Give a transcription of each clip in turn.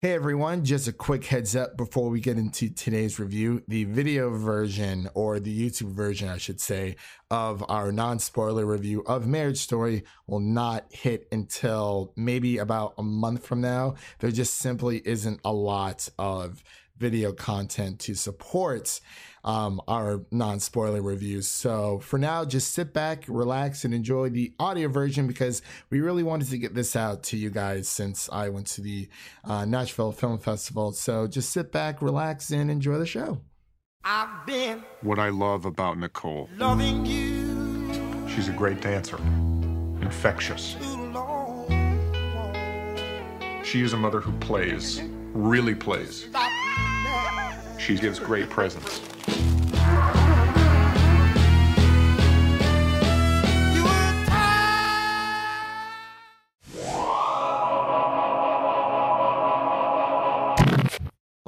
Hey everyone, just a quick heads up before we get into today's review. The video version, or the YouTube version, I should say, of our non spoiler review of Marriage Story will not hit until maybe about a month from now. There just simply isn't a lot of video content to support um, our non spoiler reviews. So for now, just sit back, relax, and enjoy the audio version because we really wanted to get this out to you guys since I went to the uh, Nashville Film Festival. So just sit back, relax, and enjoy the show. I've been What I love about Nicole, loving you she's a great dancer, infectious. She is a mother who plays, really plays. She gives great presents.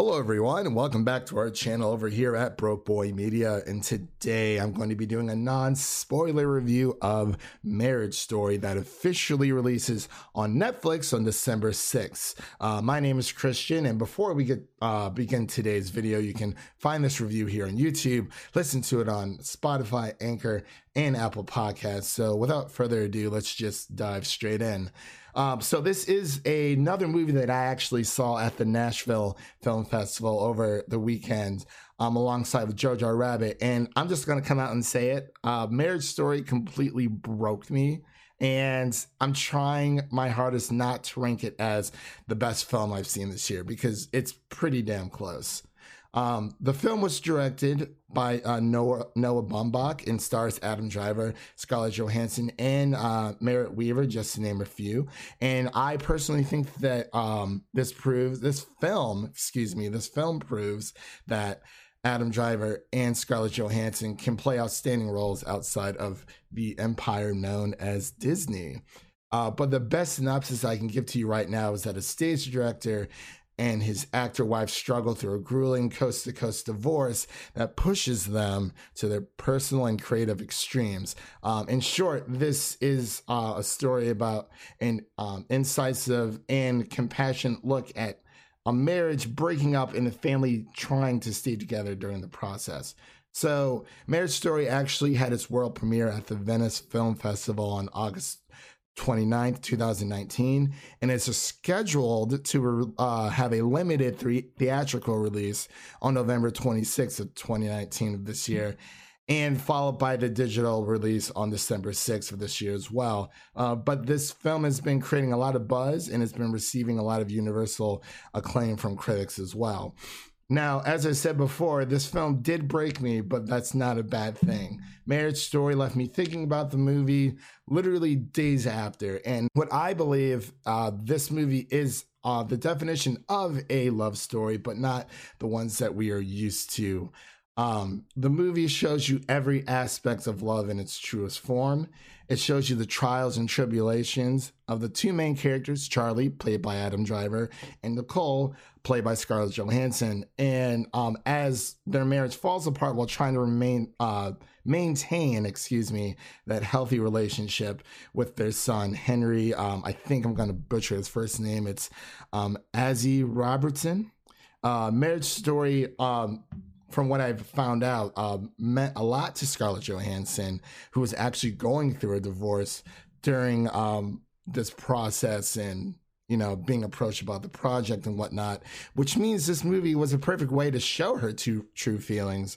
Hello, everyone, and welcome back to our channel over here at Broke Boi Media. And today I'm going to be doing a non spoiler review of Marriage Story that officially releases on Netflix on December 6th. Uh, my name is Christian, and before we get uh, begin today's video, you can find this review here on YouTube, listen to it on Spotify, Anchor, and Apple Podcasts. So without further ado, let's just dive straight in. Um, so this is another movie that I actually saw at the Nashville Film Festival over the weekend, um, alongside with Jojo Rabbit, and I'm just gonna come out and say it. Uh, Marriage Story completely broke me, and I'm trying my hardest not to rank it as the best film I've seen this year because it's pretty damn close. Um, the film was directed by uh, Noah Noah and stars Adam Driver, Scarlett Johansson, and uh, Merritt Wever, just to name a few. And I personally think that um, this proves this film, excuse me, this film proves that Adam Driver and Scarlett Johansson can play outstanding roles outside of the empire known as Disney. Uh, but the best synopsis I can give to you right now is that a stage director and his actor wife struggle through a grueling coast to coast divorce that pushes them to their personal and creative extremes. Um, in short, this is uh, a story about an um, incisive and compassionate look at a marriage breaking up and a family trying to stay together during the process. So, Marriage Story actually had its world premiere at the Venice Film Festival on August 29th, 2019, and it's scheduled to uh, have a limited three- theatrical release on November 26th of 2019 of this year, and followed by the digital release on December 6th of this year as well. Uh, but this film has been creating a lot of buzz and it's been receiving a lot of universal acclaim from critics as well. Now, as I said before, this film did break me, but that's not a bad thing. Marriage Story left me thinking about the movie literally days after. And what I believe uh, this movie is uh, the definition of a love story, but not the ones that we are used to. Um, the movie shows you every aspect of love in its truest form. It shows you the trials and tribulations of the two main characters, Charlie, played by Adam Driver, and Nicole, played by Scarlett Johansson. And um, as their marriage falls apart while trying to remain uh, maintain, excuse me, that healthy relationship with their son Henry. Um, I think I'm going to butcher his first name. It's um, Azhy Robertson. Uh, marriage story. Um, from what I've found out, um, meant a lot to Scarlett Johansson, who was actually going through a divorce during um, this process and you know being approached about the project and whatnot. Which means this movie was a perfect way to show her two true feelings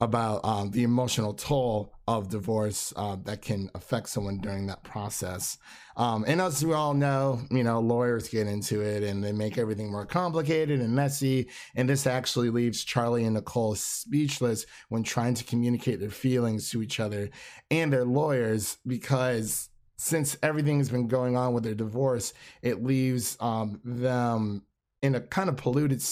about um, the emotional toll of divorce uh, that can affect someone during that process. Um, and as we all know, you know, lawyers get into it and they make everything more complicated and messy. And this actually leaves Charlie and Nicole speechless when trying to communicate their feelings to each other and their lawyers because since everything has been going on with their divorce, it leaves um, them in a kind of polluted,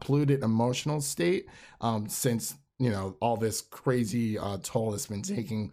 polluted emotional state um, since you know all this crazy uh, toll that's been taking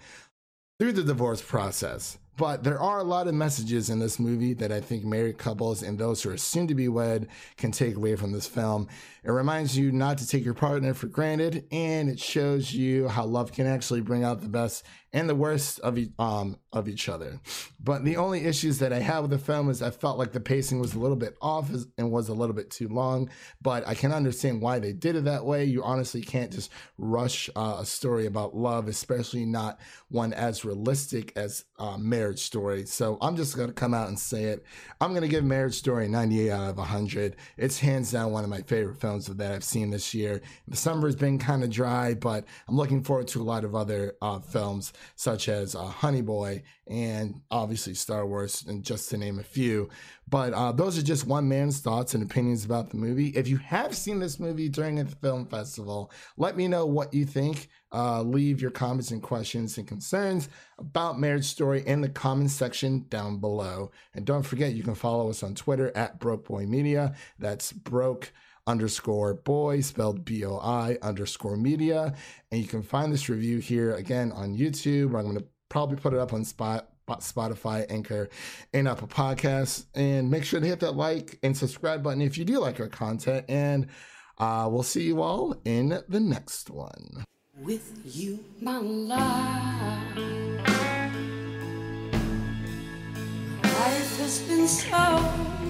through the divorce process. But there are a lot of messages in this movie that I think married couples and those who are soon to be wed can take away from this film. It reminds you not to take your partner for granted, and it shows you how love can actually bring out the best and the worst of um of each other. But the only issues that I have with the film is I felt like the pacing was a little bit off and was a little bit too long. But I can understand why they did it that way. You honestly can't just rush uh, a story about love, especially not one as realistic as uh, Marriage Story. So I'm just gonna come out and say it. I'm gonna give Marriage Story 98 out of 100. It's hands down one of my favorite films that I've seen this year. The summer has been kind of dry, but I'm looking forward to a lot of other uh, films such as uh, Honey Boy and obviously Star Wars, and just to name a few. But uh, those are just one man's thoughts and opinions about the movie. If you have seen this movie during a film festival, let me know what you think. Uh, leave your comments and questions and concerns about Marriage Story in the comments section down below. And don't forget, you can follow us on Twitter at Broke Boi Media. That's broke underscore boy spelled b-o-i underscore media and you can find this review here again on youtube i'm going to probably put it up on spot spotify anchor and apple podcasts and make sure to hit that like and subscribe button if you do like our content and uh, we'll see you all in the next one With you, my life. Life has been so